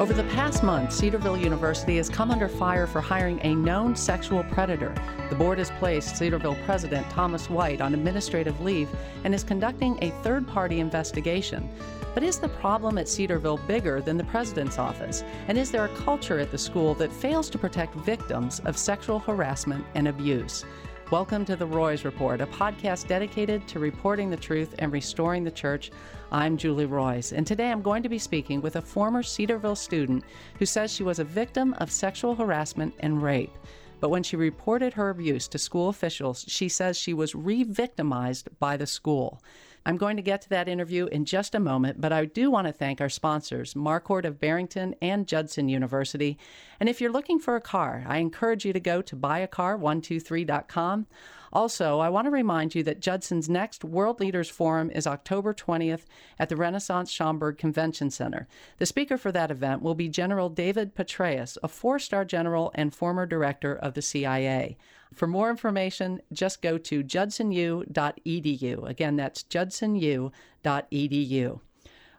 Over the past month, Cedarville University has come under fire for hiring a known sexual predator. The board has placed Cedarville President Thomas White on administrative leave and is conducting a third party investigation. But is the problem at Cedarville bigger than the president's office? And is there a culture at the school that fails to protect victims of sexual harassment and abuse? Welcome to the Roys Report, a podcast dedicated to reporting the truth and restoring the church. I'm Julie Roys, and today I'm going to be speaking with a former Cedarville student who says she was a victim of sexual harassment and rape. But when she reported her abuse to school officials, she says she was re victimized by the school. I'm going to get to that interview in just a moment, but I do want to thank our sponsors, Marquardt of Barrington and Judson University. And if you're looking for a car, I encourage you to go to buyacar123.com. Also, I want to remind you that Judson's next World Leaders Forum is October 20th at the Renaissance Schaumburg Convention Center. The speaker for that event will be General David Petraeus, a four star general and former director of the CIA. For more information, just go to judsonu.edu. Again, that's judsonu.edu.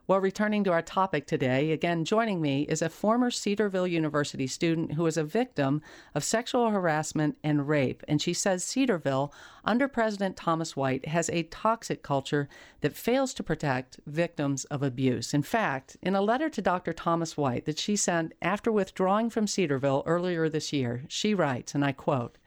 Well, returning to our topic today, again, joining me is a former Cedarville University student who is a victim of sexual harassment and rape. And she says Cedarville, under President Thomas White, has a toxic culture that fails to protect victims of abuse. In fact, in a letter to Dr. Thomas White that she sent after withdrawing from Cedarville earlier this year, she writes, and I quote,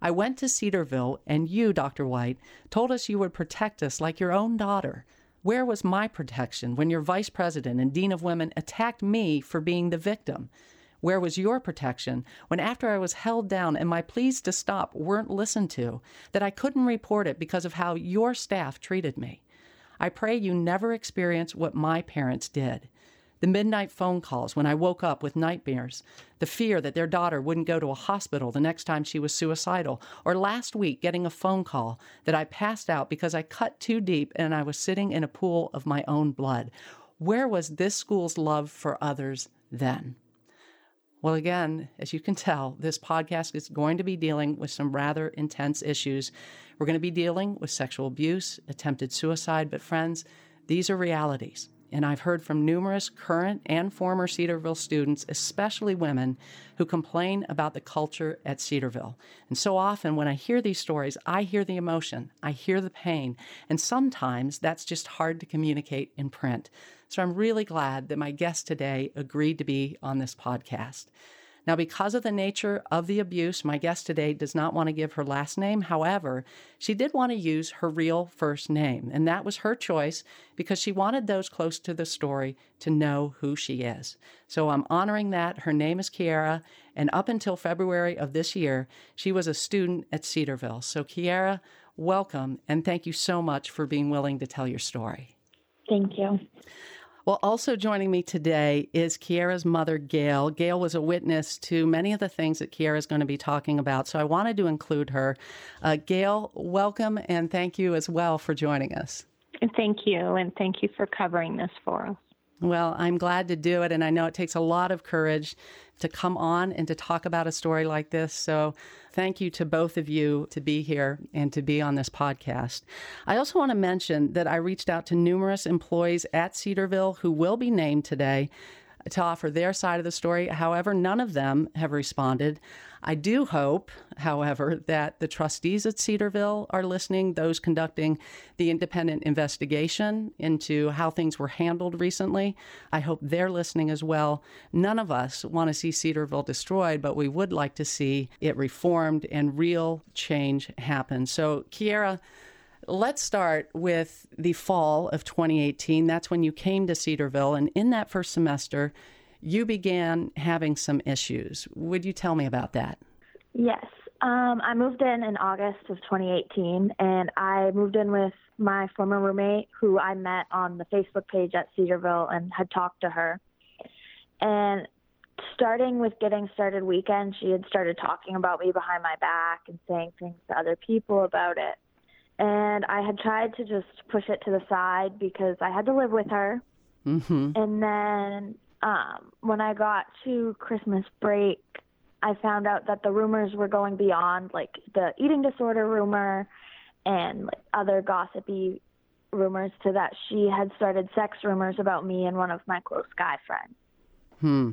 I went to Cedarville, and you, Dr. White, told us you would protect us like your own daughter. Where was my protection when your vice president and dean of women attacked me for being the victim? Where was your protection when, after I was held down and my pleas to stop weren't listened to, that I couldn't report it because of how your staff treated me? I pray you never experience what my parents did the midnight phone calls when I woke up with nightmares, the fear that their daughter wouldn't go to a hospital the next time she was suicidal, or last week getting a phone call that I passed out because I cut too deep and I was sitting in a pool of my own blood. Where was this school's love for others then? Well, again, as you can tell, this podcast is going to be dealing with some rather intense issues. We're going to be dealing with sexual abuse, attempted suicide, but friends, these are realities. And I've heard from numerous current and former Cedarville students, especially women, who complain about the culture at Cedarville. And so often when I hear these stories, I hear the emotion, I hear the pain, and sometimes that's just hard to communicate in print. So I'm really glad that my guest today agreed to be on this podcast. Now, because of the nature of the abuse, my guest today does not want to give her last name. However, she did want to use her real first name, and that was her choice because she wanted those close to the story to know who she is. So I'm honoring that. Her name is Kiera, and up until February of this year, she was a student at Cedarville. So, Kiera, welcome, and thank you so much for being willing to tell your story. Thank you. Well, also joining me today is Kiera's mother, Gail. Gail was a witness to many of the things that Kiera is going to be talking about, so I wanted to include her. Uh, Gail, welcome and thank you as well for joining us. Thank you, and thank you for covering this for us. Well, I'm glad to do it, and I know it takes a lot of courage to come on and to talk about a story like this. So, thank you to both of you to be here and to be on this podcast. I also want to mention that I reached out to numerous employees at Cedarville who will be named today to offer their side of the story. However, none of them have responded. I do hope, however, that the trustees at Cedarville are listening, those conducting the independent investigation into how things were handled recently. I hope they're listening as well. None of us want to see Cedarville destroyed, but we would like to see it reformed and real change happen. So, Kiera, Let's start with the fall of 2018. That's when you came to Cedarville. And in that first semester, you began having some issues. Would you tell me about that? Yes. Um, I moved in in August of 2018, and I moved in with my former roommate who I met on the Facebook page at Cedarville and had talked to her. And starting with getting started weekend, she had started talking about me behind my back and saying things to other people about it and I had tried to just push it to the side because I had to live with her. Mm-hmm. And then um, when I got to Christmas break, I found out that the rumors were going beyond like the eating disorder rumor and like, other gossipy rumors to that she had started sex rumors about me and one of my close guy friends. Hmm.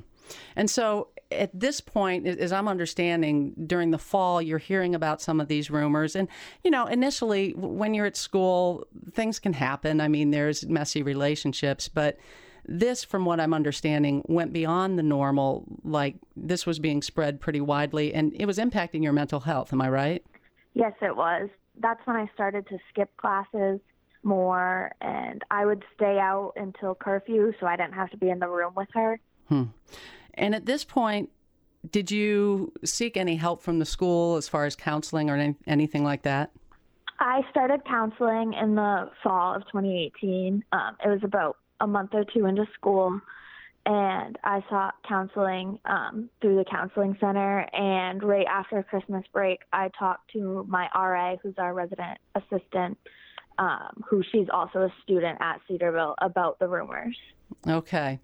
And so at this point, as I'm understanding, during the fall, you're hearing about some of these rumors. And, you know, initially, when you're at school, things can happen. I mean, there's messy relationships, but this, from what I'm understanding, went beyond the normal. Like, this was being spread pretty widely, and it was impacting your mental health. Am I right? Yes, it was. That's when I started to skip classes more, and I would stay out until curfew so I didn't have to be in the room with her. Hmm. And at this point, did you seek any help from the school as far as counseling or any, anything like that? I started counseling in the fall of 2018. Um, it was about a month or two into school, and I sought counseling um, through the counseling center. And right after Christmas break, I talked to my RA, who's our resident assistant, um, who she's also a student at Cedarville, about the rumors. Okay.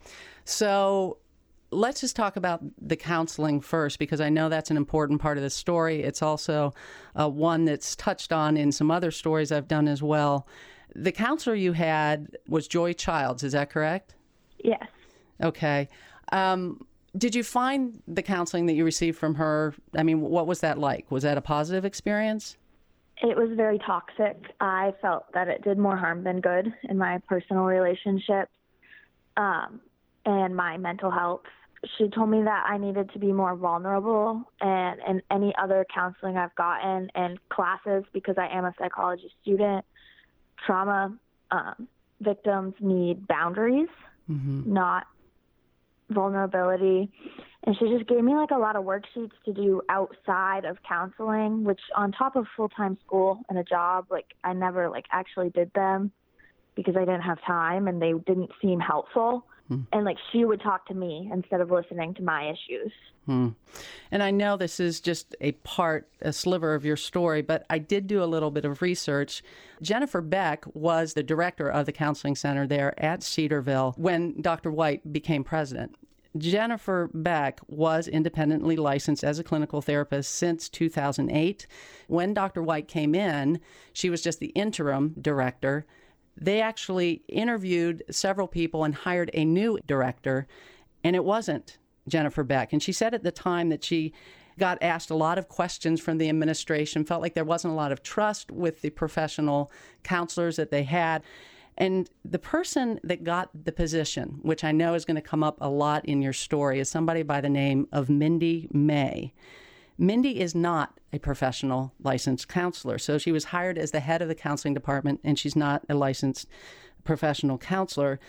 So let's just talk about the counseling first because I know that's an important part of the story. It's also uh, one that's touched on in some other stories I've done as well. The counselor you had was Joy Childs, is that correct? Yes. Okay. Um, did you find the counseling that you received from her? I mean, what was that like? Was that a positive experience? It was very toxic. I felt that it did more harm than good in my personal relationships um, and my mental health she told me that I needed to be more vulnerable and in any other counseling I've gotten and classes because I am a psychology student, trauma um, victims need boundaries, mm-hmm. not vulnerability. And she just gave me like a lot of worksheets to do outside of counseling, which on top of full time school and a job, like I never like actually did them because I didn't have time and they didn't seem helpful. Hmm. And like she would talk to me instead of listening to my issues. Hmm. And I know this is just a part, a sliver of your story, but I did do a little bit of research. Jennifer Beck was the director of the counseling center there at Cedarville when Dr. White became president. Jennifer Beck was independently licensed as a clinical therapist since 2008. When Dr. White came in, she was just the interim director they actually interviewed several people and hired a new director, and it wasn't Jennifer Beck. And she said at the time that she got asked a lot of questions from the administration, felt like there wasn't a lot of trust with the professional counselors that they had. And the person that got the position, which I know is going to come up a lot in your story, is somebody by the name of Mindy May. Mindy is not a professional licensed counselor. So she was hired as the head of the counseling department, and she's not a licensed professional counselor.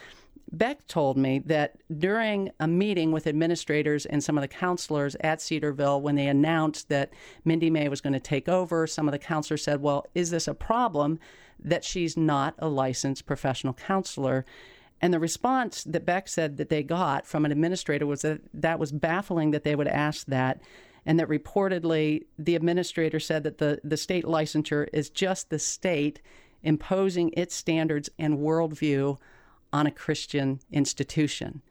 Beck told me that during a meeting with administrators and some of the counselors at Cedarville, when they announced that Mindy May was going to take over, some of the counselors said, Well, is this a problem that she's not a licensed professional counselor? And the response that Beck said that they got from an administrator was that that was baffling that they would ask that and that reportedly the administrator said that the, the state licensure is just the state imposing its standards and worldview on a Christian institution.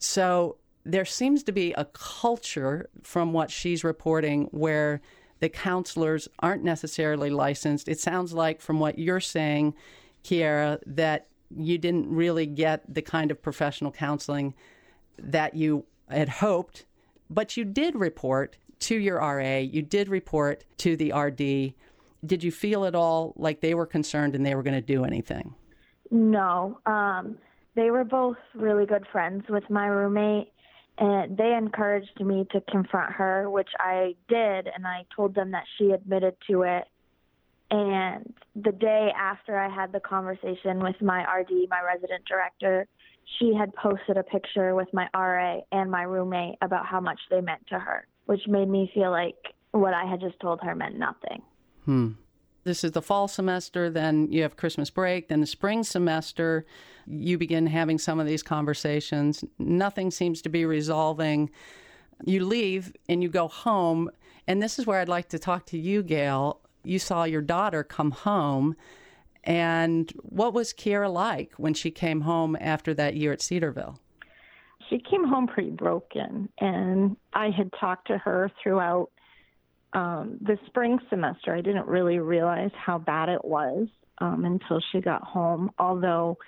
So there seems to be a culture from what she's reporting where the counselors aren't necessarily licensed. It sounds like, from what you're saying, Kiera, that you didn't really get the kind of professional counseling that you had hoped, but you did report to your RA, you did report to the RD. Did you feel at all like they were concerned and they were going to do anything? No. Um, they were both really good friends with my roommate, and they encouraged me to confront her, which I did, and I told them that she admitted to it. And the day after I had the conversation with my RD, my resident director, she had posted a picture with my RA and my roommate about how much they meant to her which made me feel like what I had just told her meant nothing. Hmm. This is the fall semester, then you have Christmas break, then the spring semester, you begin having some of these conversations. Nothing seems to be resolving. You leave and you go home. And this is where I'd like to talk to you, Gail. You saw your daughter come home. And what was Kiera like when she came home after that year at Cedarville? She came home pretty broken, and I had talked to her throughout um, the spring semester. I didn't really realize how bad it was um, until she got home, although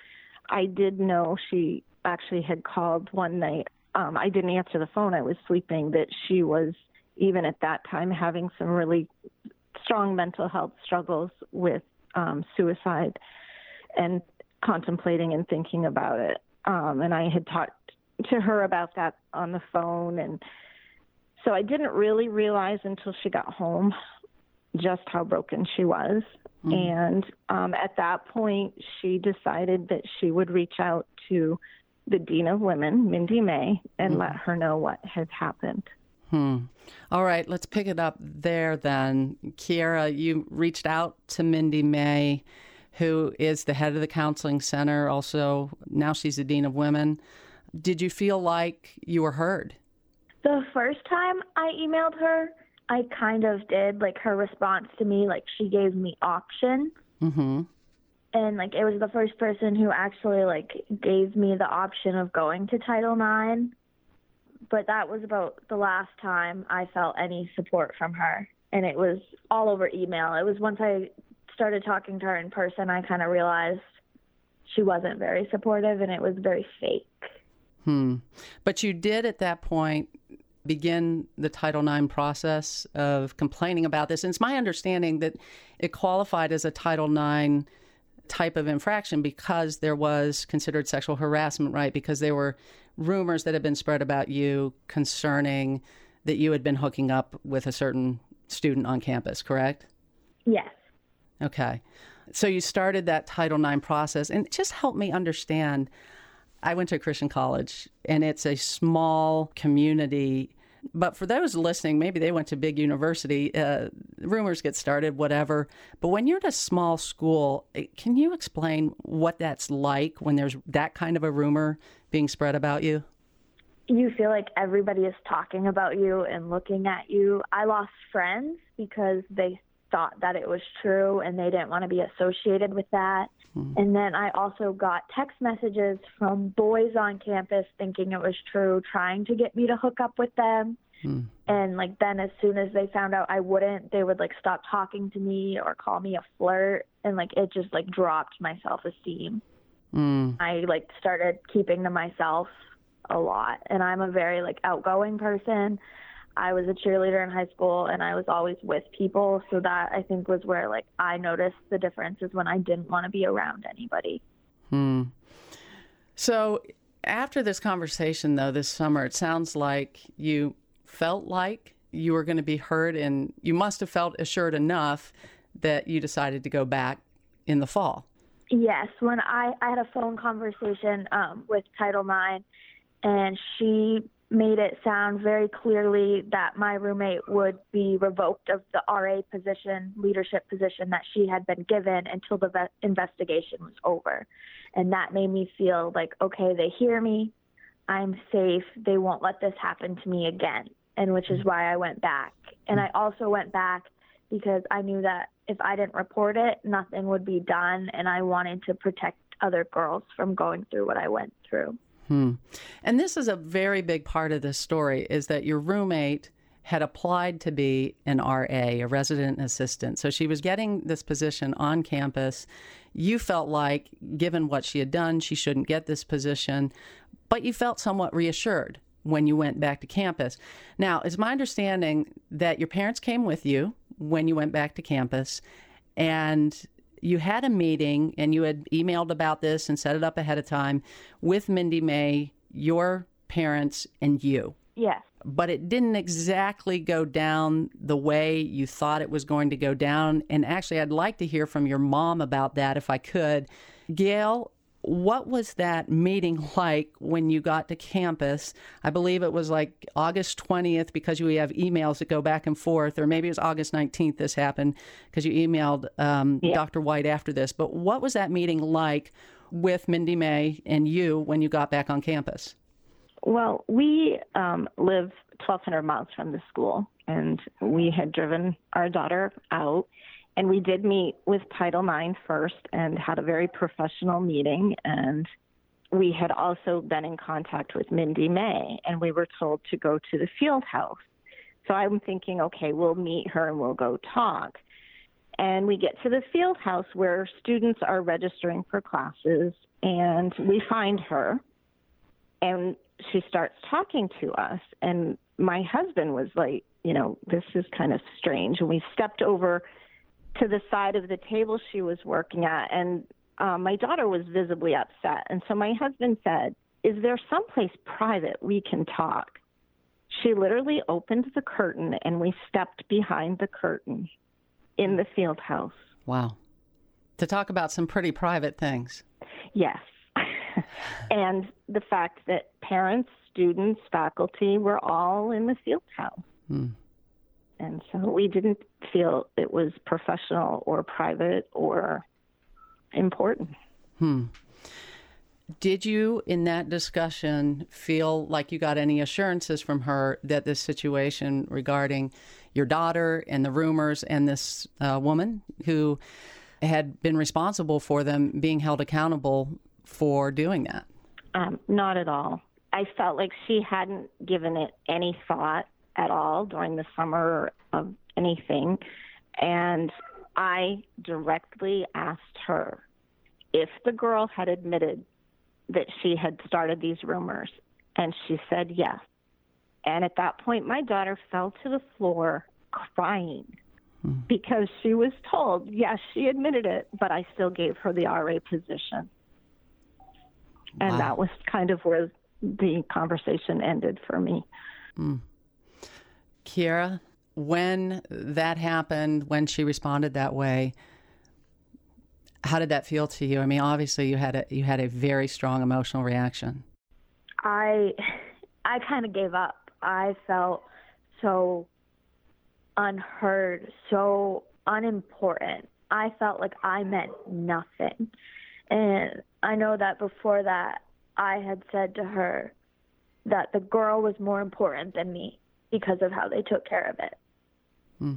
I did know she actually had called one night um, I didn't answer the phone. I was sleeping. That she was even at that time having some really strong mental health struggles with um, suicide and contemplating and thinking about it. Um, and I had talked to her about that on the phone. And so I didn't really realize until she got home just how broken she was. Mm-hmm. And um, at that point, she decided that she would reach out to the Dean of Women, Mindy May, and mm-hmm. let her know what had happened. Hmm. All right, let's pick it up there then. Kiera, you reached out to Mindy May, who is the head of the counseling center. Also, now she's the Dean of Women. Did you feel like you were heard? The first time I emailed her, I kind of did. Like her response to me, like she gave me options. Mm-hmm. And like it was the first person who actually like gave me the option of going to Title IX. But that was about the last time I felt any support from her. And it was all over email. It was once I started talking to her in person, I kind of realized she wasn't very supportive and it was very fake. Hmm. But you did at that point begin the Title IX process of complaining about this. And it's my understanding that it qualified as a Title IX type of infraction because there was considered sexual harassment, right? Because there were rumors that had been spread about you concerning that you had been hooking up with a certain student on campus, correct? Yes. Okay. So you started that Title IX process and it just help me understand I went to a Christian college, and it's a small community. But for those listening, maybe they went to big university. Uh, rumors get started, whatever. But when you're at a small school, eh, can you explain what that's like when there's that kind of a rumor being spread about you? You feel like everybody is talking about you and looking at you. I lost friends because they thought that it was true and they didn't want to be associated with that. Hmm. And then I also got text messages from boys on campus thinking it was true, trying to get me to hook up with them. Hmm. And like then as soon as they found out I wouldn't, they would like stop talking to me or call me a flirt and like it just like dropped my self-esteem. Hmm. I like started keeping to myself a lot and I'm a very like outgoing person. I was a cheerleader in high school and I was always with people. So that I think was where like I noticed the differences when I didn't want to be around anybody. Hmm. So after this conversation though this summer, it sounds like you felt like you were going to be heard and you must have felt assured enough that you decided to go back in the fall. Yes, when I, I had a phone conversation um, with Title IX, and she made it sound very clearly that my roommate would be revoked of the RA position, leadership position that she had been given until the ve- investigation was over. And that made me feel like, okay, they hear me. I'm safe. They won't let this happen to me again. And which is mm-hmm. why I went back. And I mm-hmm. also went back because I knew that if I didn't report it, nothing would be done. And I wanted to protect other girls from going through what I went through. Hmm. And this is a very big part of this story is that your roommate had applied to be an RA, a resident assistant. So she was getting this position on campus. You felt like, given what she had done, she shouldn't get this position, but you felt somewhat reassured when you went back to campus. Now, it's my understanding that your parents came with you when you went back to campus, and you had a meeting and you had emailed about this and set it up ahead of time with Mindy May, your parents, and you. Yes. But it didn't exactly go down the way you thought it was going to go down. And actually, I'd like to hear from your mom about that if I could. Gail, what was that meeting like when you got to campus? I believe it was like August 20th because we have emails that go back and forth, or maybe it was August 19th this happened because you emailed um, yeah. Dr. White after this. But what was that meeting like with Mindy May and you when you got back on campus? Well, we um, live 1,200 miles from the school, and we had driven our daughter out and we did meet with Title IX first and had a very professional meeting. And we had also been in contact with Mindy May, and we were told to go to the field house. So I'm thinking, okay, we'll meet her and we'll go talk. And we get to the field house where students are registering for classes, and we find her. and she starts talking to us and my husband was like you know this is kind of strange and we stepped over to the side of the table she was working at and uh, my daughter was visibly upset. And so my husband said is there someplace private we can talk? She literally opened the curtain and we stepped behind the curtain in the field house. Wow. To talk about some pretty private things. Yes. And the fact that parents, students, faculty were all in the field house. Hmm. And so we didn't feel it was professional or private or important. Hmm. Did you, in that discussion, feel like you got any assurances from her that this situation regarding your daughter and the rumors and this uh, woman who had been responsible for them being held accountable for doing that? Um, not at all. I felt like she hadn't given it any thought at all during the summer of anything. And I directly asked her if the girl had admitted that she had started these rumors. And she said yes. And at that point, my daughter fell to the floor crying hmm. because she was told, yes, she admitted it, but I still gave her the RA position. And wow. that was kind of where the conversation ended for me. Mm. Kiera, when that happened, when she responded that way, how did that feel to you? I mean, obviously you had a you had a very strong emotional reaction. I I kind of gave up. I felt so unheard, so unimportant. I felt like I meant nothing. And I know that before that, I had said to her that the girl was more important than me because of how they took care of it. Hmm.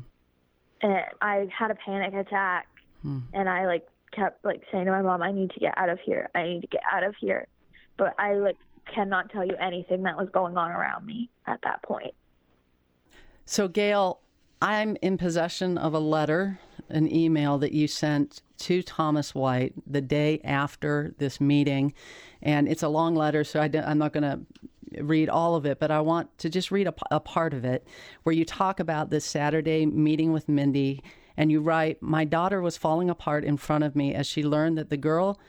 And I had a panic attack, hmm. and I like kept like saying to my mom, "I need to get out of here. I need to get out of here." But I like cannot tell you anything that was going on around me at that point. So, Gail, I'm in possession of a letter, an email that you sent to Thomas White the day after this meeting. And it's a long letter, so I am not going to read all of it, but I want to just read a, a part of it where you talk about this Saturday meeting with Mindy. And you write, My daughter was falling apart in front of me as she learned that the girl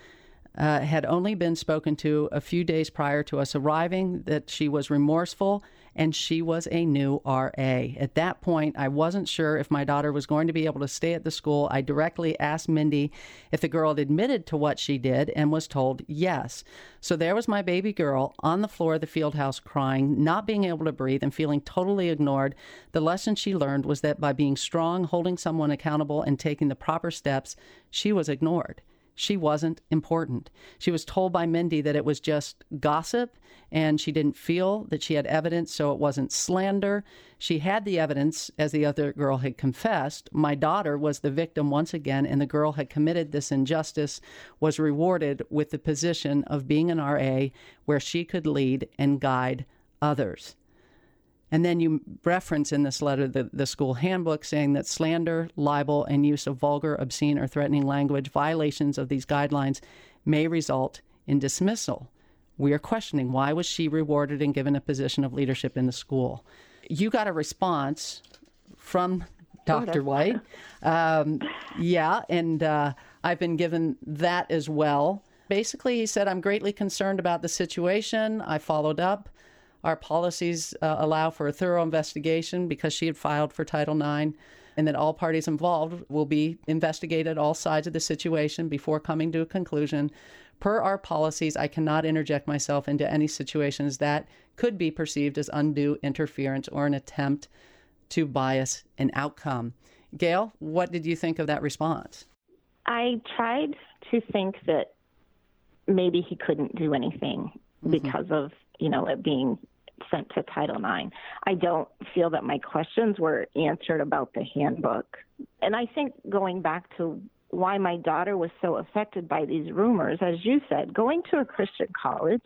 uh, had only been spoken to a few days prior to us arriving, that she was remorseful and she was a new RA. At that point, I wasn't sure if my daughter was going to be able to stay at the school. I directly asked Mindy if the girl had admitted to what she did and was told yes. So there was my baby girl on the floor of the field house crying, not being able to breathe, and feeling totally ignored. The lesson she learned was that by being strong, holding someone accountable, and taking the proper steps, she was ignored she wasn't important. She was told by Mindy that it was just gossip and she didn't feel that she had evidence, so it wasn't slander. She had the evidence, as the other girl had confessed. My daughter was the victim once again, and the girl had committed this injustice, was rewarded with the position of being an RA where she could lead and guide others. And then you reference in this letter the, the school handbook saying that slander, libel, and use of vulgar, obscene, or threatening language, violations of these guidelines, may result in dismissal. We are questioning why was she rewarded and given a position of leadership in the school? You got a response from Dr. White. Um, yeah, and uh, I've been given that as well. Basically, he said, I'm greatly concerned about the situation. I followed up. Our policies uh, allow for a thorough investigation because she had filed for Title IX, and that all parties involved will be investigated, all sides of the situation, before coming to a conclusion. Per our policies, I cannot interject myself into any situations that could be perceived as undue interference or an attempt to bias an outcome. Gail, what did you think of that response? I tried to think that maybe he couldn't do anything mm-hmm. because of you know it being sent to Title IX. I don't feel that my questions were answered about the handbook. And I think going back to why my daughter was so affected by these rumors, as you said, going to a Christian college,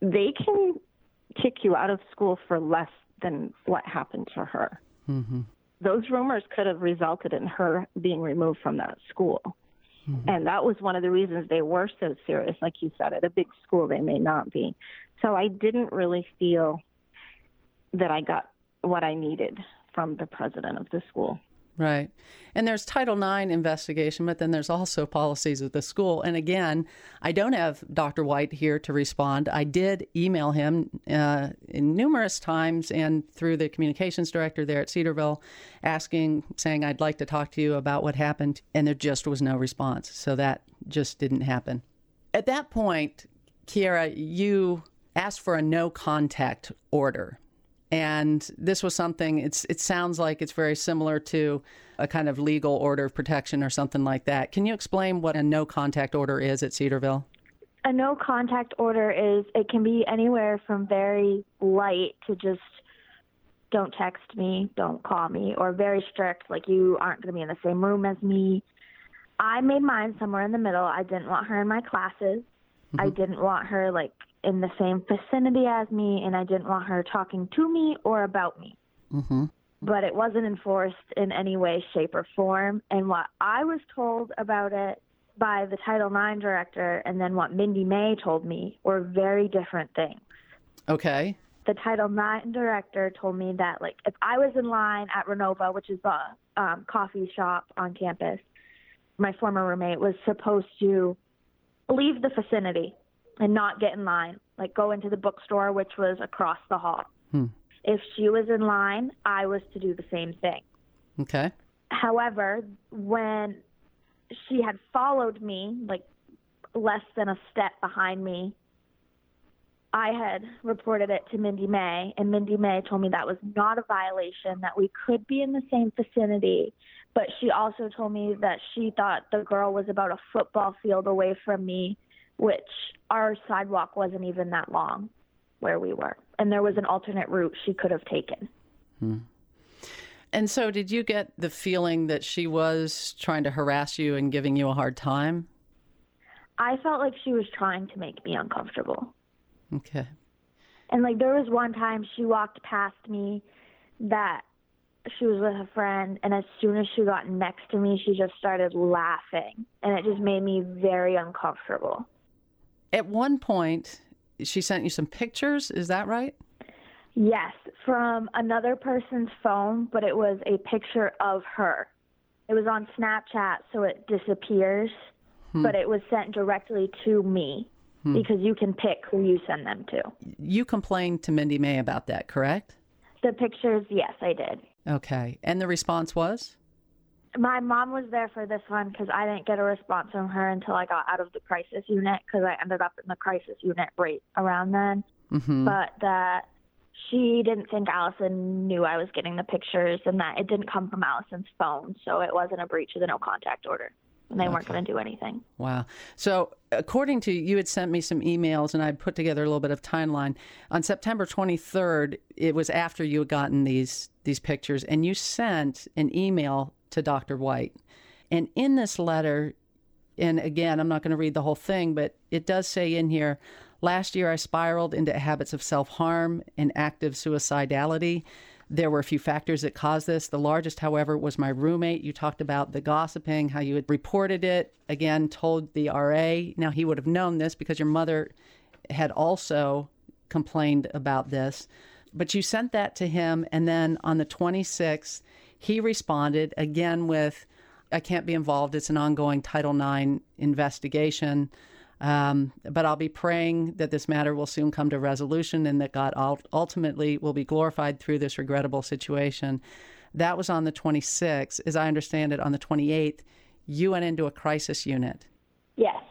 they can kick you out of school for less than what happened to her. Mm-hmm. Those rumors could have resulted in her being removed from that school. Mm-hmm. And that was one of the reasons they were so serious. Like you said, at a big school, they may not be. So I didn't really feel that I got what I needed from the president of the school. Right. And there's Title IX investigation, but then there's also policies of the school. And again, I don't have Dr. White here to respond. I did email him uh, numerous times and through the communications director there at Cedarville asking, saying, I'd like to talk to you about what happened. And there just was no response. So that just didn't happen. At that point, Kiera, you asked for a no contact order. And this was something, it's, it sounds like it's very similar to a kind of legal order of protection or something like that. Can you explain what a no contact order is at Cedarville? A no contact order is, it can be anywhere from very light to just don't text me, don't call me, or very strict, like you aren't going to be in the same room as me. I made mine somewhere in the middle. I didn't want her in my classes. Mm-hmm. I didn't want her like in the same vicinity as me, and I didn't want her talking to me or about me. Mm-hmm. But it wasn't enforced in any way, shape, or form. And what I was told about it by the Title IX director and then what Mindy May told me were very different things. Okay. The Title IX director told me that, like, if I was in line at Renova, which is the um, coffee shop on campus, my former roommate was supposed to leave the vicinity and not get in line, like go into the bookstore, which was across the hall. Hmm. If she was in line, I was to do the same thing. Okay. However, when she had followed me, like less than a step behind me, I had reported it to Mindy May, and Mindy May told me that was not a violation, that we could be in the same vicinity. But she also told me that she thought the girl was about a football field away from me which our sidewalk wasn't even that long where we were. And there was an alternate route she could have taken. Hmm. And so, did you get the feeling that she was trying to harass you and giving you a hard time? I felt like she was trying to make me uncomfortable. Okay. And like, there was one time she walked past me that she was with a friend, and as soon as she got next to me, she just started laughing. And it just made me very uncomfortable. At one point, she sent you some pictures. Is that right? Yes, from another person's phone, but it was a picture of her. It was on Snapchat, so it disappears, hmm. but it was sent directly to me hmm. because you can pick who you send them to. You complained to Mindy May about that, correct? The pictures, yes, I did. Okay. And the response was? My mom was there for this one because I didn't get a response from her until I got out of the crisis unit because I ended up in the crisis unit right around then. Mm-hmm. But that she didn't think Allison knew I was getting the pictures and that it didn't come from Allison's phone, so it wasn't a breach of the no contact order. And they okay. weren't going to do anything. Wow. So, according to you, had sent me some emails, and I put together a little bit of timeline. On September 23rd, it was after you had gotten these these pictures, and you sent an email to Dr. White. And in this letter, and again, I'm not going to read the whole thing, but it does say in here last year I spiraled into habits of self harm and active suicidality. There were a few factors that caused this. The largest, however, was my roommate. You talked about the gossiping, how you had reported it, again, told the RA. Now, he would have known this because your mother had also complained about this. But you sent that to him, and then on the 26th, he responded again with, I can't be involved. It's an ongoing Title IX investigation. Um, but I'll be praying that this matter will soon come to resolution and that God ultimately will be glorified through this regrettable situation. That was on the 26th. As I understand it, on the 28th, you went into a crisis unit. Yes.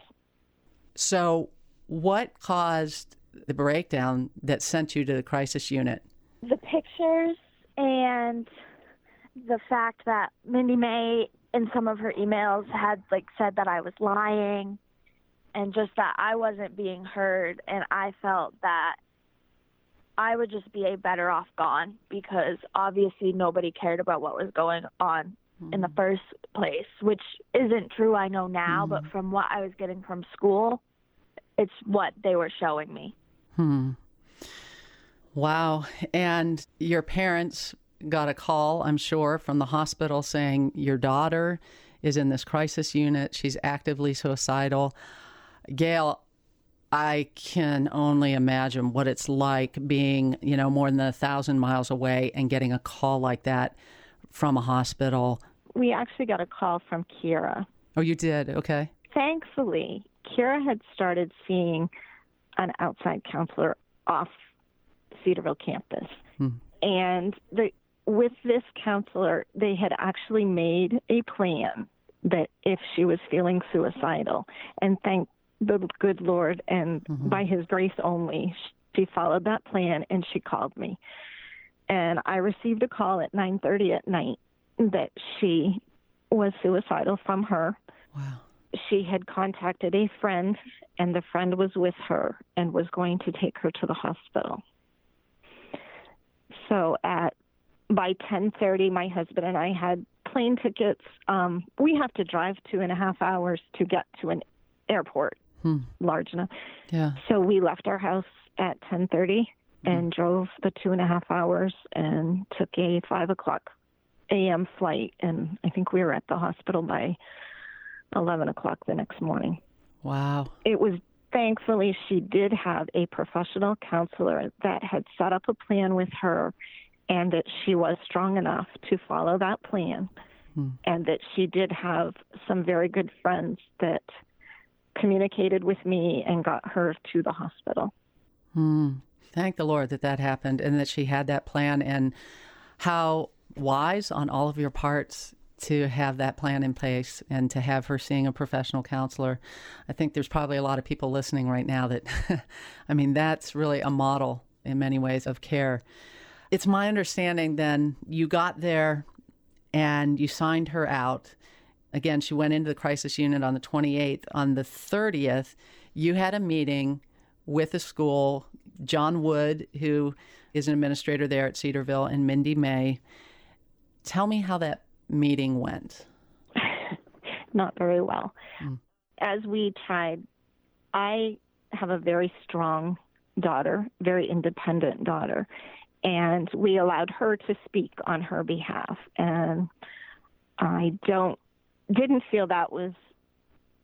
So, what caused the breakdown that sent you to the crisis unit? The pictures and the fact that Mindy May in some of her emails had like said that I was lying and just that I wasn't being heard and I felt that I would just be a better off gone because obviously nobody cared about what was going on mm. in the mm. first place, which isn't true I know now, mm. but from what I was getting from school, it's what they were showing me. Hmm. Wow. And your parents got a call, I'm sure, from the hospital saying your daughter is in this crisis unit. She's actively suicidal. Gail, I can only imagine what it's like being, you know, more than a thousand miles away and getting a call like that from a hospital. We actually got a call from Kiera. Oh, you did? Okay. Thankfully, Kiera had started seeing an outside counselor off Cedarville campus. Hmm. And the, with this counselor, they had actually made a plan that if she was feeling suicidal, and thank the good Lord, and mm-hmm. by His grace only, she followed that plan and she called me. And I received a call at 9:30 at night that she was suicidal from her. Wow. She had contacted a friend, and the friend was with her and was going to take her to the hospital. So at by 10:30, my husband and I had plane tickets. Um, we have to drive two and a half hours to get to an airport hmm. large enough. Yeah. So we left our house at 10:30 hmm. and drove the two and a half hours and took a five o'clock a.m. flight, and I think we were at the hospital by 11 o'clock the next morning. Wow. It was thankfully she did have a professional counselor that had set up a plan with her and that she was strong enough to follow that plan hmm. and that she did have some very good friends that communicated with me and got her to the hospital. Hmm. Thank the Lord that that happened and that she had that plan and how wise on all of your parts to have that plan in place and to have her seeing a professional counselor. I think there's probably a lot of people listening right now that, I mean, that's really a model in many ways of care. It's my understanding then you got there and you signed her out. Again, she went into the crisis unit on the 28th. On the 30th, you had a meeting with the school, John Wood, who is an administrator there at Cedarville, and Mindy May. Tell me how that meeting went. Not very well. Mm. As we tried, I have a very strong daughter, very independent daughter, and we allowed her to speak on her behalf. And I don't didn't feel that was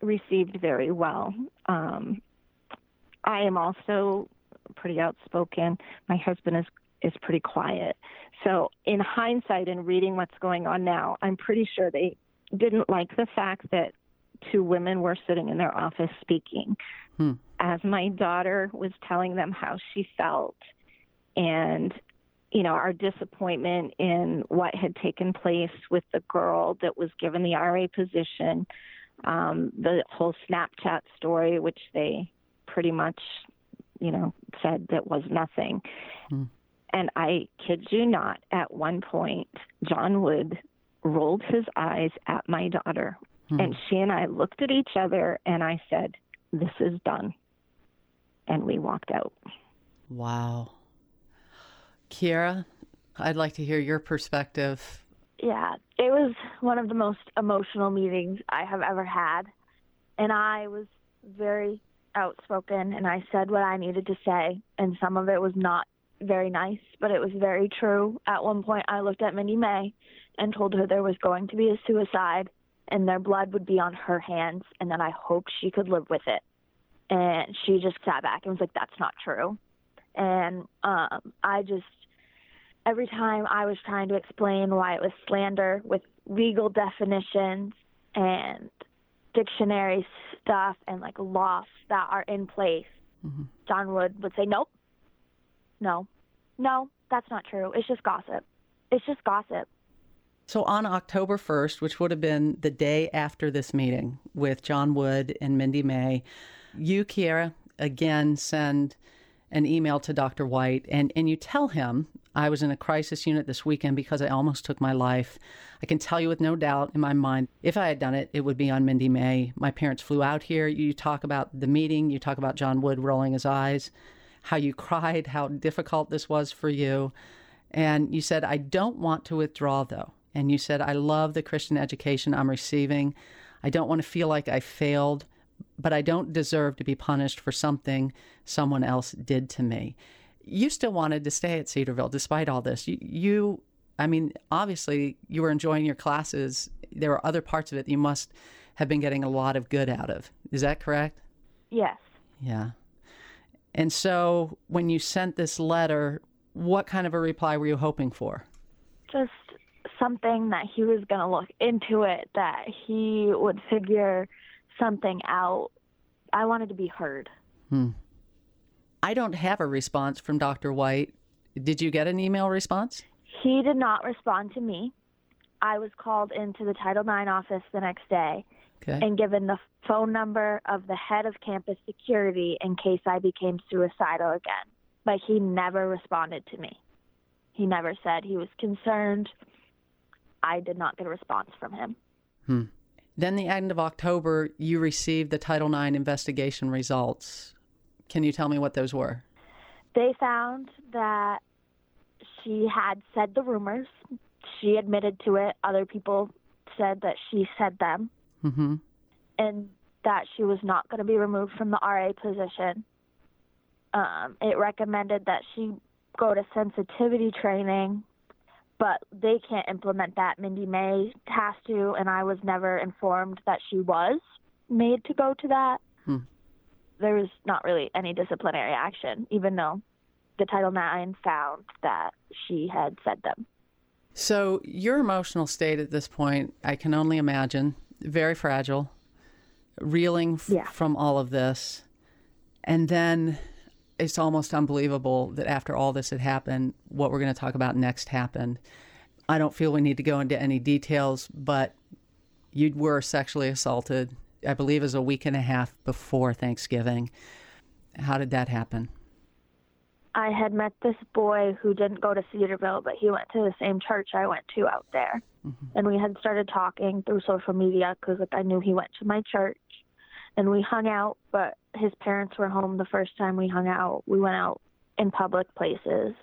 received very well. Um, I am also pretty outspoken. My husband is is pretty quiet. So, in hindsight and reading what's going on now, I'm pretty sure they didn't like the fact that two women were sitting in their office speaking. Hmm. As my daughter was telling them how she felt and you know, our disappointment in what had taken place with the girl that was given the RA position, um, the whole Snapchat story, which they pretty much, you know, said that was nothing. Mm. And I kid you not, at one point, John Wood rolled his eyes at my daughter. Mm. And she and I looked at each other, and I said, This is done. And we walked out. Wow. Kiera, I'd like to hear your perspective. Yeah, it was one of the most emotional meetings I have ever had. And I was very outspoken and I said what I needed to say. And some of it was not very nice, but it was very true. At one point, I looked at Mindy May and told her there was going to be a suicide and their blood would be on her hands and that I hoped she could live with it. And she just sat back and was like, that's not true. And um, I just every time I was trying to explain why it was slander with legal definitions and dictionary stuff and like laws that are in place, mm-hmm. John Wood would say, Nope, no, no, that's not true. It's just gossip. It's just gossip. So on October 1st, which would have been the day after this meeting with John Wood and Mindy May, you, Kiera, again send an email to Dr. White and, and you tell him I was in a crisis unit this weekend because I almost took my life. I can tell you with no doubt in my mind, if I had done it, it would be on Mindy May. My parents flew out here. You talk about the meeting, you talk about John Wood rolling his eyes, how you cried, how difficult this was for you. And you said, I don't want to withdraw though. And you said, I love the Christian education I'm receiving. I don't want to feel like I failed, but I don't deserve to be punished for something someone else did to me you still wanted to stay at Cedarville despite all this. You, you, I mean, obviously you were enjoying your classes there were other parts of it you must have been getting a lot of good out of. Is that correct? Yes. Yeah. And so when you sent this letter, what kind of a reply were you hoping for? Just something that he was going to look into it, that he would figure something out. I wanted to be heard. Hmm. I don't have a response from Dr. White. Did you get an email response? He did not respond to me. I was called into the Title IX office the next day Okay. and given the phone number of the head of campus security in case I became suicidal again. But he never responded to me. He never said he was concerned. I did not get a response from him. Hmm. Then the end of October, you received the Title IX investigation results. Can you tell me what those were? They found that she had said the rumors. She admitted to it. Other people said that she said them. Mm-hmm. and that she was not going to be removed from the RA position. Um, it recommended that she go to sensitivity training, but they can't implement that. Mindy May has to, and I was never informed that she was made to go to that. Hmm. There was not really any disciplinary action, even though the Title IX found that she had said them. So your emotional state at this point, I can only imagine, very fragile, reeling f- Yeah. from all of this. And then it's almost unbelievable that after all this had happened, what we're going to talk about next happened. I don't feel we need to go into any details, but you were sexually assaulted, I believe, is a week and a half before Thanksgiving. How did that happen? I had met this boy who didn't go to Cedarville, but he went to the same church I went to out there. Mm-hmm. And we had started talking through social media because like I knew he went to my church. And we hung out, but his parents were home the first time we hung out. We went out in public places.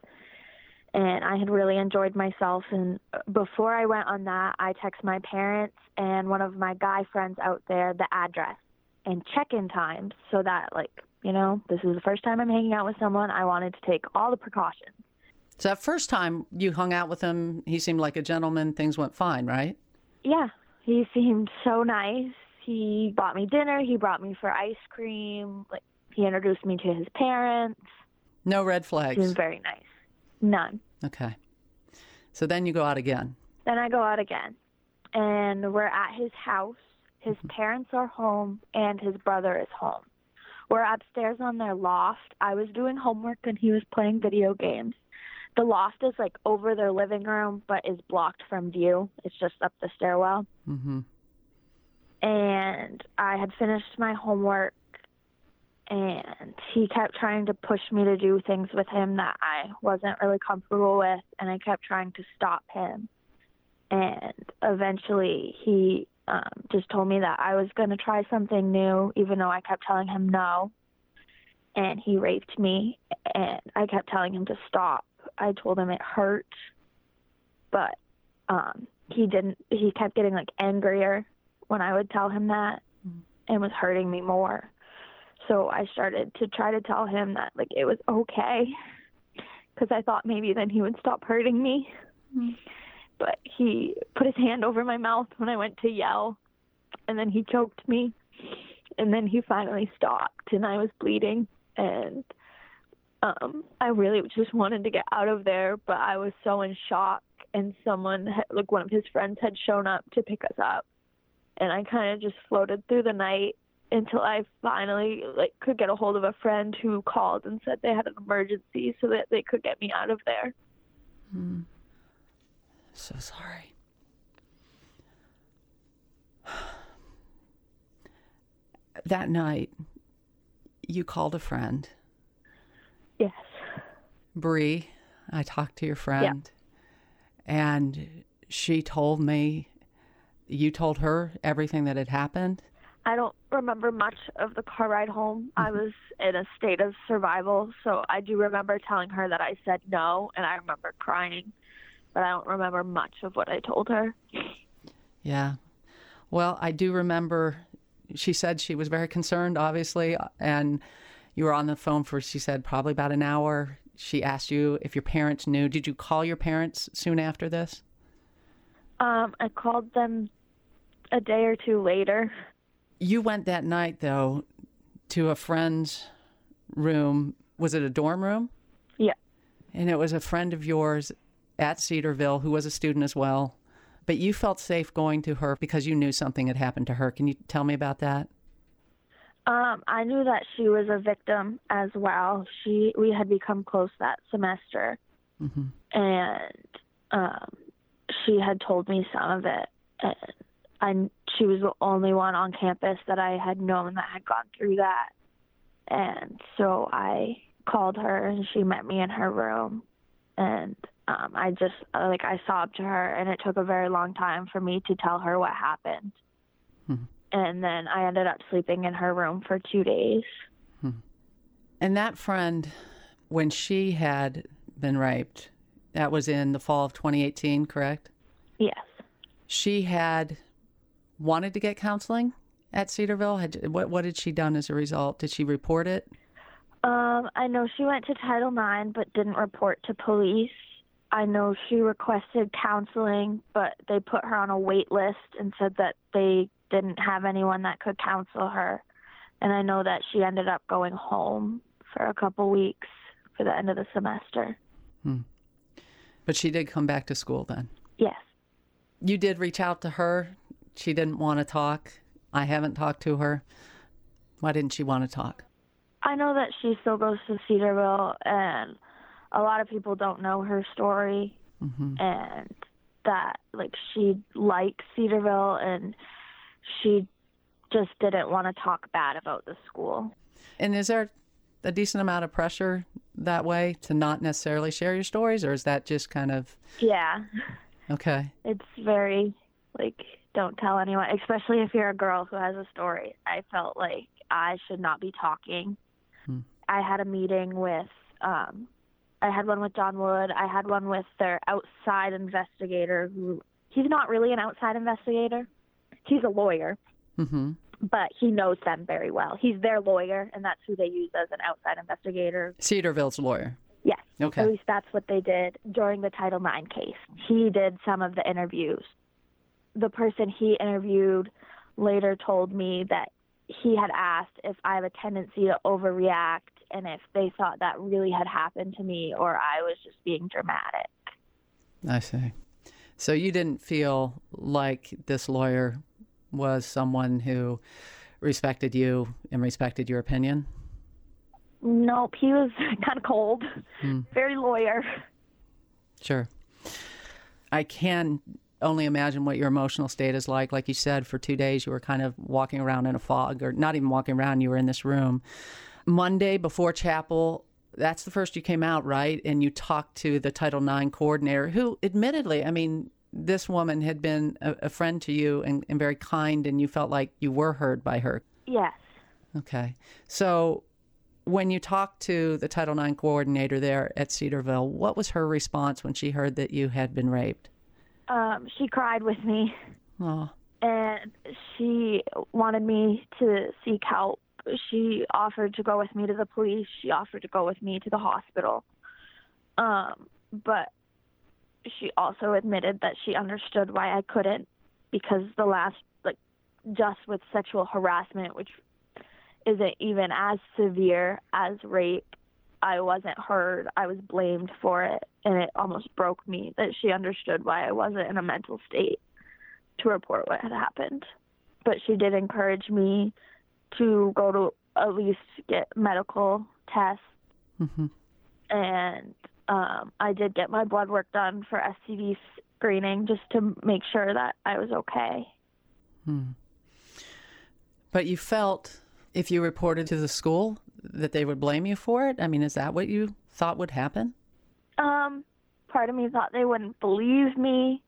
And I had really enjoyed myself. And uh, before I went on that, I texted my parents and one of my guy friends out there the address and check in times so that, like, you know, this is the first time I'm hanging out with someone. I wanted to take all the precautions. So that first time you hung out with him, he seemed like a gentleman. Things went fine, right? Yeah, he seemed so nice. He bought me dinner. He brought me for ice cream. Like he introduced me to his parents. No red flags. He was very nice. None. Okay. So then you go out again. Then I go out again, and we're at his house. His parents are home, and his brother is home. We're upstairs on their loft. I was doing homework, and he was playing video games. The loft is like over their living room, but is blocked from view. It's just up the stairwell. Mm-hmm. And I had finished my homework and he kept trying to push me to do things with him that I wasn't really comfortable with and I kept trying to stop him. And eventually he um, just told me that I was going to try something new even though I kept telling him no. And he raped me and I kept telling him to stop. I told him it hurt but um he didn't he kept getting like angrier when I would tell him that and was hurting me more. So I started to try to tell him that like it was okay because I thought maybe then he would stop hurting me. But he put his hand over my mouth when I went to yell and then he choked me and then he finally stopped and I was bleeding and um I really just wanted to get out of there but I was so in shock and someone had, like one of his friends had shown up to pick us up and I kind of just floated through the night until I finally like could get a hold of a friend who called and said they had an emergency so that they could get me out of there. Hmm. So sorry. That night, you called a friend, Yes. Bree. I talked to your friend, yeah. and she told me you told her everything that had happened. I don't remember much of the car ride home. I was in a state of survival, so I do remember telling her that I said no and I remember crying, but I don't remember much of what I told her. Yeah. Well, I do remember she said she was very concerned, obviously, and you were on the phone for, she said, probably about an hour. She asked you if your parents knew. Did you call your parents soon after this? Um, I called them a day or two later. You went that night though to a friend's room. Was it a dorm room? Yeah. And it was a friend of yours at Cedarville who was a student as well. But you felt safe going to her because you knew something had happened to her. Can you tell me about that? Um, I knew that she was a victim as well. She we had become close that semester, hmm and um, she had told me some of it. And I she was the only one on campus that I had known that had gone through that, and so I called her and she met me in her room, and um, I just like I sobbed to her, and it took a very long time for me to tell her what happened. Mhm. And then I ended up sleeping in her room for two days. And that friend, when she had been raped, that was in the fall of 2018, correct? Yes. She had wanted to get counseling at Cedarville. Had what what had she done as a result? Did she report it? Um, I know she went to Title IX but didn't report to police. I know she requested counseling, but they put her on a wait list and said that they didn't have anyone that could counsel her. And I know that she ended up going home for a couple weeks for the end of the semester. But she did come back to school then. Yes. You did reach out to her. She didn't want to talk. I haven't talked to her. Why didn't she want to talk? I know that she still goes to Cedarville, and a lot of people don't know her story, hmm and that like she likes Cedarville, and she just didn't want to talk bad about the school. And is there a decent amount of pressure that way to not necessarily share your stories, or is that just kind of Yeah, okay? it's very like don't tell anyone, especially if you're a girl who has a story. I felt like I should not be talking. Hmm. I had a meeting with um I had one with Jon Wood. I had one with their outside investigator who he's not really an outside investigator. He's a lawyer, hmm but he knows them very well. He's their lawyer and that's who they use as an outside investigator. Cedarville's lawyer. Yes. Okay. At least that's what they did during the Title IX case. He did some of the interviews. The person he interviewed later told me that he had asked if I have a tendency to overreact and if they thought that really had happened to me or I was just being dramatic. I see. So you didn't feel like this lawyer was someone who respected you and respected your opinion? Nope, he was kind of cold, Hmm. very lawyer. Sure. I can only imagine what your emotional state is like. Like you said, for two days you were kind of walking around in a fog, or not even walking around, you were in this room. Monday before chapel, that's the first you came out, right? And you talked to the Title IX coordinator, who admittedly, I mean, this woman had been a, a friend to you and, and very kind, and you felt like you were heard by her. Yes. Okay. So when you talked to the Title IX coordinator there at Cedarville, what was her response when she heard that you had been raped? Um, she cried with me. Oh, and she wanted me to seek help. She offered to go with me to the police. She offered to go with me to the hospital. Um, but she also admitted that she understood why I couldn't because the last like just with sexual harassment, which isn't even as severe as rape, I wasn't heard. I was blamed for it, and it almost broke me that she understood why I wasn't in a mental state to report what had happened. But she did encourage me to go to at least get medical tests, hmm and um, I did get my blood work done for STD screening just to make sure that I was okay. But you felt if you reported to the school that they would blame you for it? I mean, is that what you thought would happen? Um, part of me thought they wouldn't believe me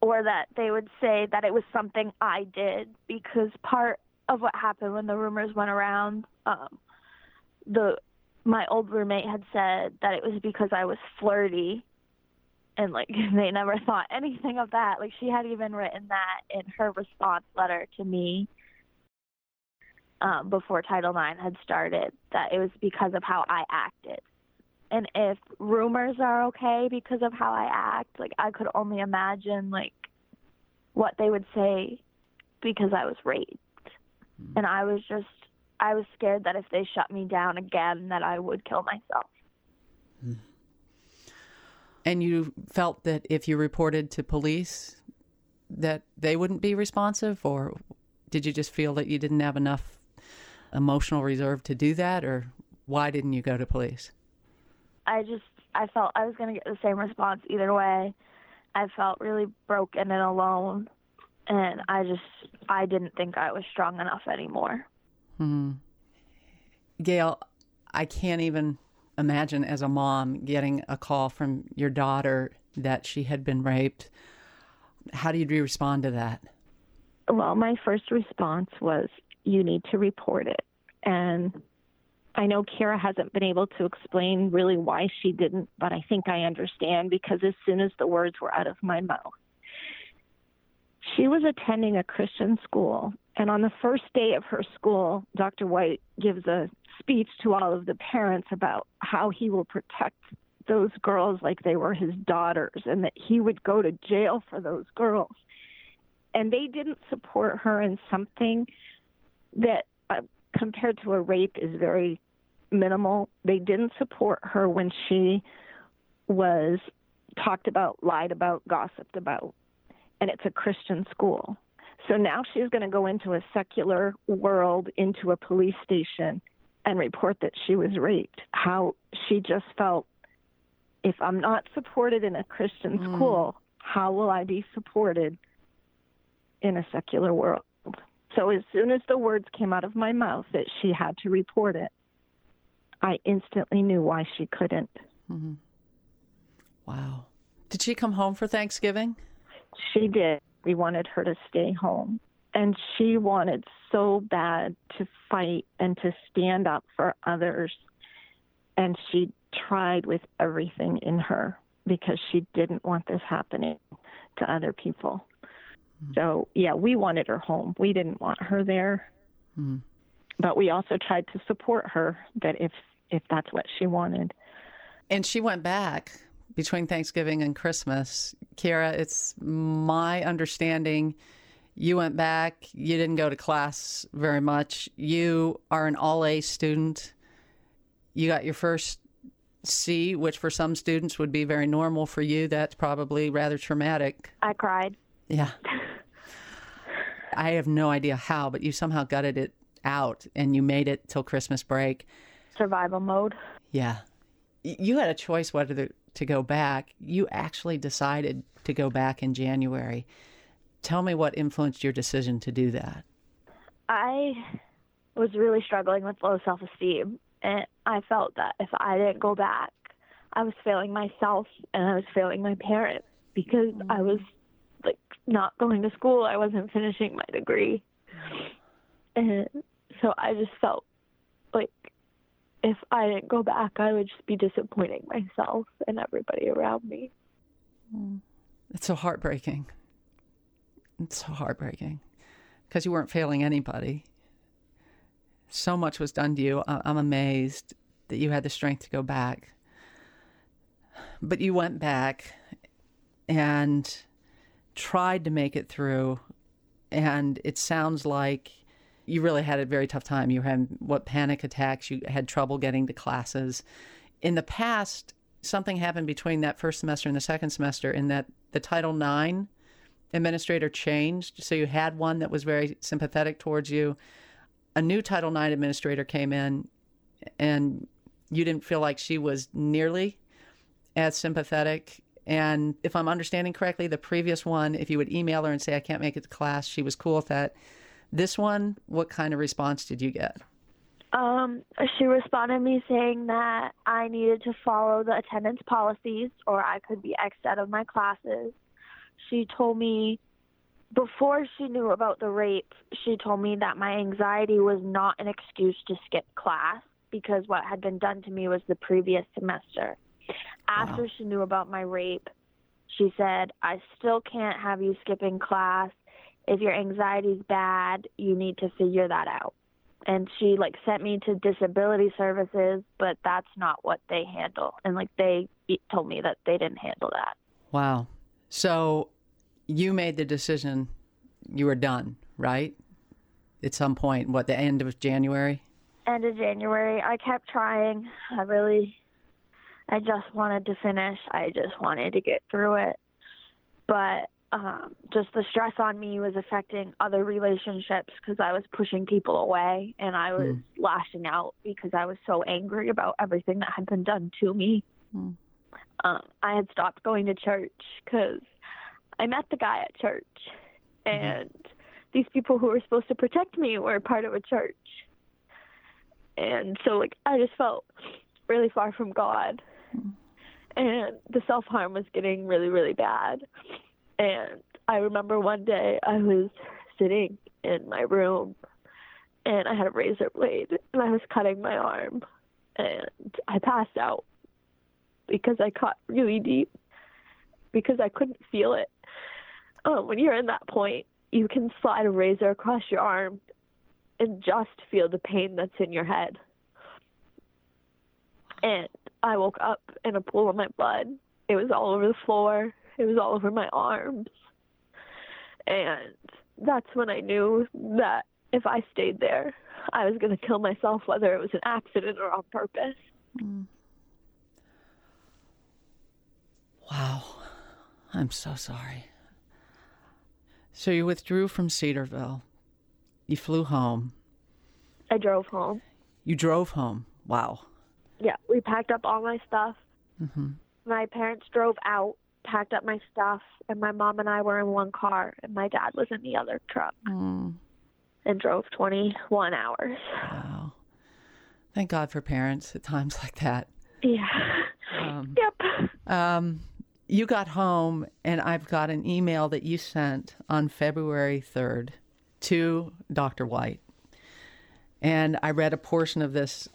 or that they would say that it was something I did because part of what happened when the rumors went around, um, the my old roommate had said that it was because I was flirty and like they never thought anything of that. Like she had even written that in her response letter to me um, before Title IX had started that it was because of how I acted and if rumors are okay because of how I act, like I could only imagine like what they would say because I was raped. Mm-hmm. And I was just I was scared that if they shut me down again that I would kill myself. Mm. And you felt that if you reported to police that they wouldn't be responsive or did you just feel that you didn't have enough emotional reserve to do that or why didn't you go to police? I just I felt I was going to get the same response either way. I felt really broken and alone and I just I didn't think I was strong enough anymore. Hmm. Gail, I can't even imagine as a mom getting a call from your daughter that she had been raped. How did you respond to that? Well, my first response was, you need to report it. And I know Kiera hasn't been able to explain really why she didn't, but I think I understand because as soon as the words were out of my mouth, she was attending a Christian school. And on the first day of her school, Dr. White gives a speech to all of the parents about how he will protect those girls like they were his daughters and that he would go to jail for those girls. And they didn't support her in something that, uh, compared to a rape, is very minimal. They didn't support her when she was talked about, lied about, gossiped about. And it's a Christian school. So now she's going to go into a secular world, into a police station, and report that she was raped. How she just felt if I'm not supported in a Christian mm. school, how will I be supported in a secular world? So as soon as the words came out of my mouth that she had to report it, I instantly knew why she couldn't. Mm-hmm. Wow. Did she come home for Thanksgiving? She did. We wanted her to stay home. And she wanted so bad to fight and to stand up for others. And she tried with everything in her because she didn't want this happening to other people. Mm-hmm. So, yeah, we wanted her home. We didn't want her there. Mm-hmm. But we also tried to support her that if if that's what she wanted. And she went back between Thanksgiving and Christmas. Kiera, it's my understanding you went back, you didn't go to class very much. You are an all A student. You got your first C, which for some students would be very normal. For you, that's probably rather traumatic. I cried. Yeah. I have no idea how, but you somehow gutted it out and you made it till Christmas break. Survival mode. Yeah. You had a choice whether to go back. You actually decided to go back in January. Tell me what influenced your decision to do that. I was really struggling with low self esteem and I felt that if I didn't go back, I was failing myself and I was failing my parents because. I was like not going to school. I wasn't finishing my degree. And so I just felt like if I didn't go back, I would just be disappointing myself and everybody around me. Mm. It's so heartbreaking. It's so heartbreaking because you weren't failing anybody so much was done to you. I'm amazed that you had the strength to go back. But you went back and tried to make it through. And it sounds like you really had a very tough time. You had what panic attacks, you had trouble getting to classes. In the past, something happened between that first semester and the second semester in that the Title IX administrator changed. So you had one that was very sympathetic towards you a new Title IX administrator came in and you didn't feel like she was nearly as sympathetic. And if I'm understanding correctly, the previous one, if you would email her and say, I can't make it to class, she was cool with that. This one, what kind of response did you get? Um, she responded me saying that I needed to follow the attendance policies or I could be X'd out of my classes. She told me before she knew about the rape, she told me that my anxiety was not an excuse to skip class because what had been done to me was the previous semester. After wow. she knew about my rape, she said, I still can't have you skipping class. If your anxiety's bad, you need to figure that out. And she like sent me to disability services, but that's not what they handle. And like they told me that they didn't handle that. Wow. So you made the decision you were done right? At some point, what, the end of January? End of January. I kept trying. I really, I just wanted to finish. I just wanted to get through it. But um, just the stress on me was affecting other relationships because I was pushing people away and I was mm. lashing out because I was so angry about everything that had been done to me. Mm. Um, I had stopped going to church because I met the guy at church, mm-hmm. and mm-hmm. these people who were supposed to protect me were part of a church. And so, like, I just felt really far from God. And the self harm was getting really, really bad. And I remember one day I was sitting in my room and I had a razor blade and I was cutting my arm and I passed out because I cut really deep because I couldn't feel it. Um, when you're in that point, you can slide a razor across your arm and just feel the pain that's in your head. And I woke up in a pool of my blood. It was all over the floor. It was all over my arms. And that's when I knew that if I stayed there, I was going to kill myself, whether it was an accident or on purpose. Mm. Wow. I'm so sorry. So you withdrew from Cedarville. You flew home. I drove home. You drove home. Wow. Yeah, we packed up all my stuff. Mm-hmm. My parents drove out packed up my stuff, and my mom and I were in one car, and my dad was in the other truck, mm. and drove 21 hours. Wow. Thank God for parents at times like that. Yeah. Um, yep. Um, you got home, and I've got an email that you sent on February 3rd to Dr. White. And I read a portion of this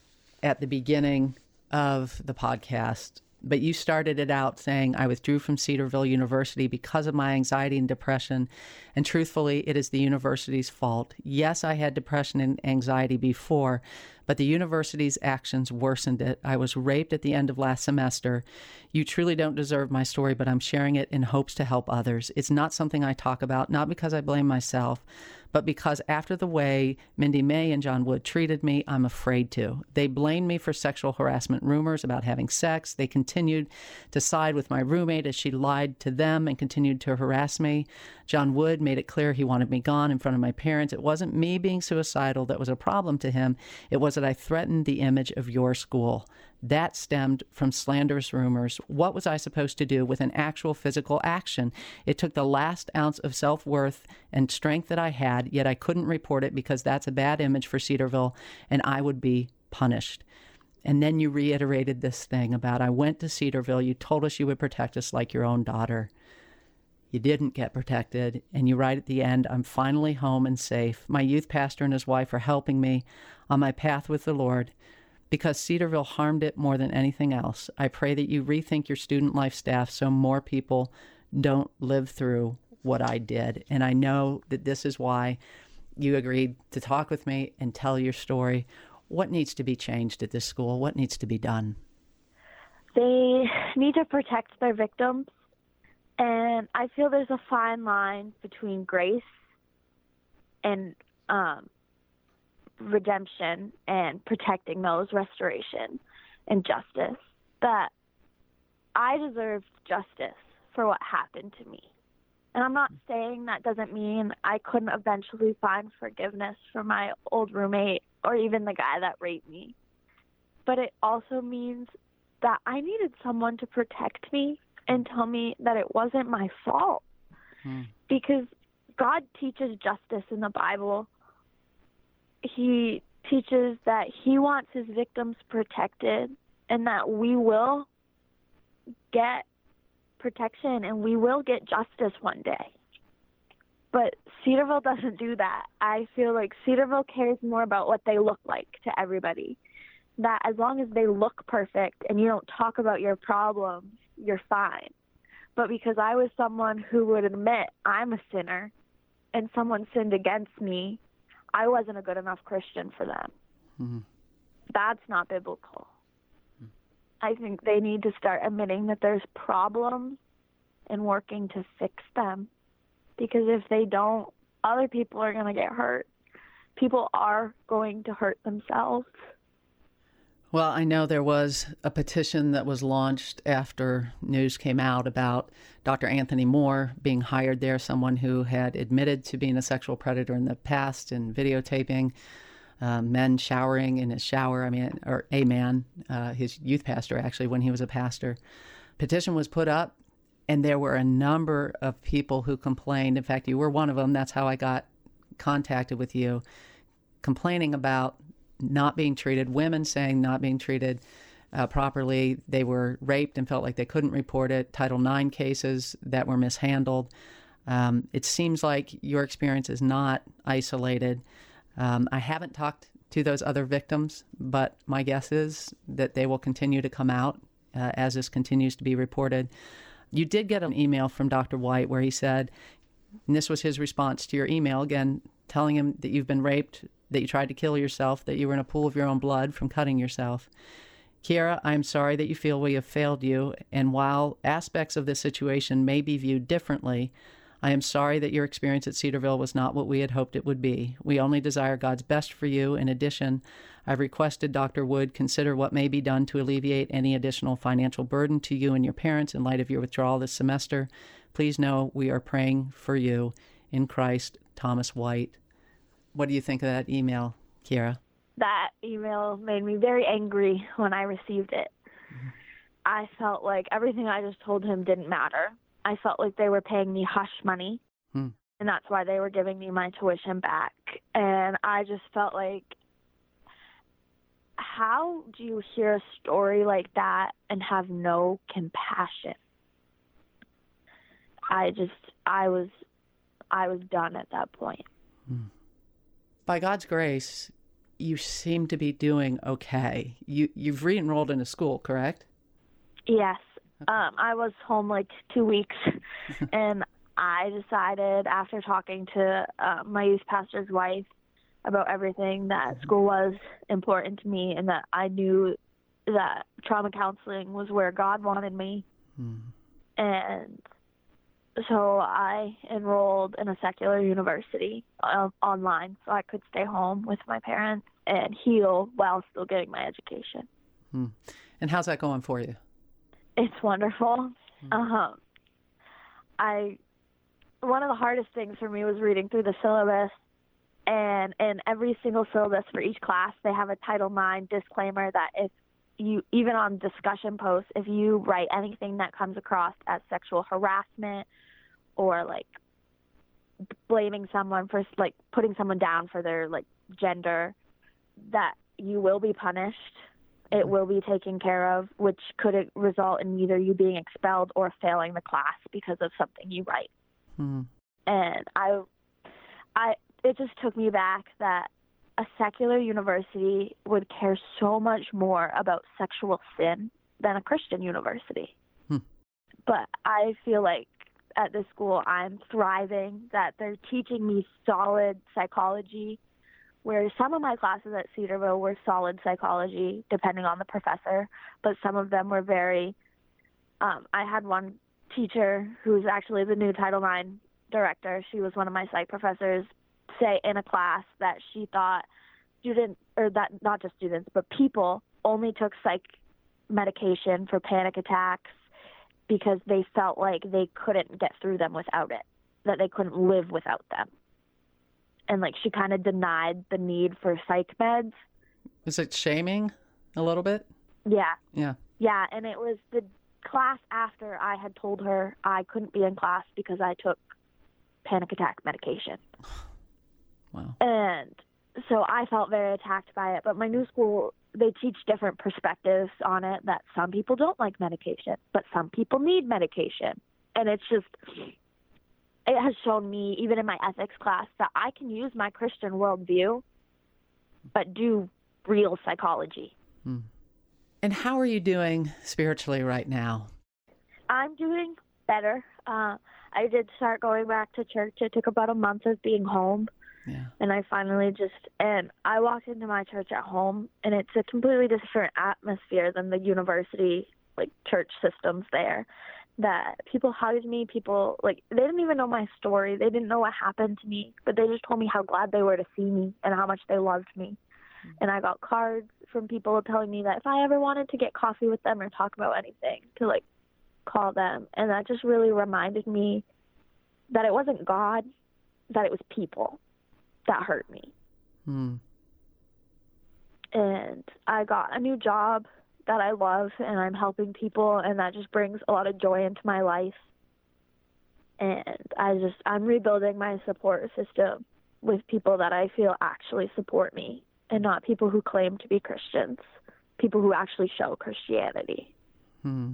at the beginning of the podcast but you started it out saying, I withdrew from Cedarville University because of my anxiety and depression. And truthfully, it is the university's fault. Yes, I had depression and anxiety before, but the university's actions worsened it. I was raped at the end of last semester. You truly don't deserve my story, but I'm sharing it in hopes to help others. It's not something I talk about, not because I blame myself, but because after the way Mindy May and Jon Wood treated me, I'm afraid to. They blamed me for sexual harassment rumors about having sex. They continued to side with my roommate as she lied to them and continued to harass me. Jon Wood made it clear he wanted me gone in front of my parents. It wasn't me being suicidal that was a problem to him, it was that I threatened the image of your school. That stemmed from slanderous rumors. What was I supposed to do with an actual physical action? It took the last ounce of self worth and strength that I had, yet I couldn't report it because that's a bad image for Cedarville and I would be punished. And then you reiterated this thing about I went to Cedarville. You told us you would protect us like your own daughter. You didn't get protected. And you write at the end, I'm finally home and safe. My youth pastor and his wife are helping me on my path with the Lord because Cedarville harmed it more than anything else. I pray that you rethink your student life staff so more people don't live through what I did. And I know that this is why you agreed to talk with me and tell your story. What needs to be changed at this school? What needs to be done? They need to protect their victims. And I feel there's a fine line between grace and um, redemption and protecting those, restoration and justice. That I deserved justice for what happened to me. And I'm not saying that doesn't mean I couldn't eventually find forgiveness for my old roommate or even the guy that raped me. But it also means that I needed someone to protect me and tell me that it wasn't my fault. Hmm. Because God teaches justice in the Bible he teaches that he wants his victims protected and that we will get protection and we will get justice one day. But Cedarville doesn't do that. I feel like Cedarville cares more about what they look like to everybody. That as long as they look perfect and you don't talk about your problems, you're fine. But because I was someone who would admit I'm a sinner and someone sinned against me, I wasn't a good enough Christian for them. Mm-hmm. That's not biblical. Mm-hmm. I think they need to start admitting that there's problems and working to fix them. Because if they don't, other people are going to get hurt. People are going to hurt themselves. Well, I know there was a petition that was launched after news came out about Dr. Anthony Moore being hired there, someone who had admitted to being a sexual predator in the past and videotaping uh, men showering in his shower. I mean, or a man, uh, his youth pastor, actually, when he was a pastor. Petition was put up, and there were a number of people who complained. In fact, you were one of them. That's how I got contacted with you, complaining about not being treated, women saying not being treated uh, properly. They were raped and felt like they couldn't report it. Title IX cases that were mishandled. Um, it seems like your experience is not isolated. Um, I haven't talked to those other victims, but my guess is that they will continue to come out uh, as this continues to be reported. You did get an email from Dr. White where he said, and this was his response to your email again, telling him that you've been raped, that you tried to kill yourself, that you were in a pool of your own blood from cutting yourself. Kiera, I'm sorry that you feel we have failed you, and while aspects of this situation may be viewed differently, I am sorry that your experience at Cedarville was not what we had hoped it would be. We only desire God's best for you. In addition, I've requested Dr. Wood consider what may be done to alleviate any additional financial burden to you and your parents in light of your withdrawal this semester. Please know we are praying for you in Christ, Thomas White. What do you think of that email, Kiera? That email made me very angry when I received it. Mm-hmm. I felt like everything I just told him didn't matter. I felt like they were paying me hush money. Hmm. And that's why they were giving me my tuition back. And I just felt like, how do you hear a story like that and have no compassion? I just, I was, I was done at that point. Hmm. By God's grace, you seem to be doing okay. You you've re-enrolled in a school, correct? Yes. Um, I was home like two weeks, and I decided after talking to uh, my youth pastor's wife about everything that mm-hmm. school was important to me, and that I knew that trauma counseling was where God wanted me. Mm. And so I enrolled in a secular university uh, online so I could stay home with my parents and heal while still getting my education. Hmm. And how's that going for you? It's wonderful. Mm-hmm. Um, I one of the hardest things for me was reading through the syllabus, and in every single syllabus for each class, they have a Title IX disclaimer that if you even on discussion posts, if you write anything that comes across as sexual harassment or like blaming someone for like putting someone down for their like gender, that you will be punished it will be taken care of, which could result in either you being expelled or failing the class because of something you write. Hmm. And I, I, it just took me back that a secular university would care so much more about sexual sin than a Christian university. Hmm. But I feel like at this school I'm thriving, that they're teaching me solid psychology where some of my classes at Cedarville were solid psychology, depending on the professor, but some of them were very. Um, I had one teacher who's actually the new Title IX director. She was one of my psych professors. Say in a class that she thought students, or that not just students, but people only took psych medication for panic attacks because they felt like they couldn't get through them without it, that they couldn't live without them and like she kind of denied the need for psych meds. Is it shaming a little bit? Yeah. Yeah. Yeah, and it was the class after I had told her I couldn't be in class because I took panic attack medication. Wow. And so I felt very attacked by it, but my new school they teach different perspectives on it that some people don't like medication, but some people need medication. And it's just it has shown me, even in my ethics class, that I can use my Christian worldview, but do real psychology. Hmm. And how are you doing spiritually right now? I'm doing better. Uh, I did start going back to church. It took about a month of being home. Yeah. And I finally just, and I walked into my church at home, and it's a completely different atmosphere than the university, like church systems there that people hugged me. People like they didn't even know my story. They didn't know what happened to me, but they just told me how glad they were to see me and how much they loved me. Mm-hmm. And I got cards from people telling me that if I ever wanted to get coffee with them or talk about anything, to like call them. And that just really reminded me that it wasn't God, that it was people that hurt me. Hmm. And I got a new job that I love and I'm helping people and that just brings a lot of joy into my life. And I just I'm rebuilding my support system with people that I feel actually support me and not people who claim to be Christians, people who actually show Christianity. Hmm.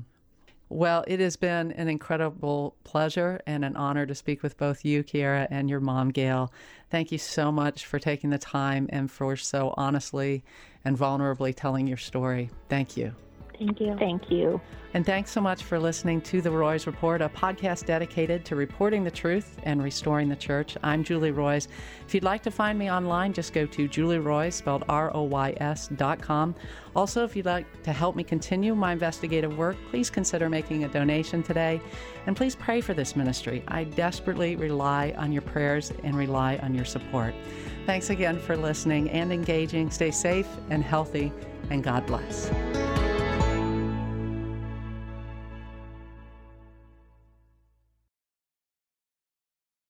Well, it has been an incredible pleasure and an honor to speak with both you, Kiera, and your mom, Gail. Thank you so much for taking the time and for so honestly and vulnerably telling your story. Thank you. Thank you. Thank you. And thanks so much for listening to The Roys Report, a podcast dedicated to reporting the truth and restoring the church. I'm Julie Roys. If you'd like to find me online, just go to Julie Roys, spelled R O Y S dot com. Also, if you'd like to help me continue my investigative work, please consider making a donation today. And please pray for this ministry. I desperately rely on your prayers and rely on your support. Thanks again for listening and engaging. Stay safe and healthy, and God bless.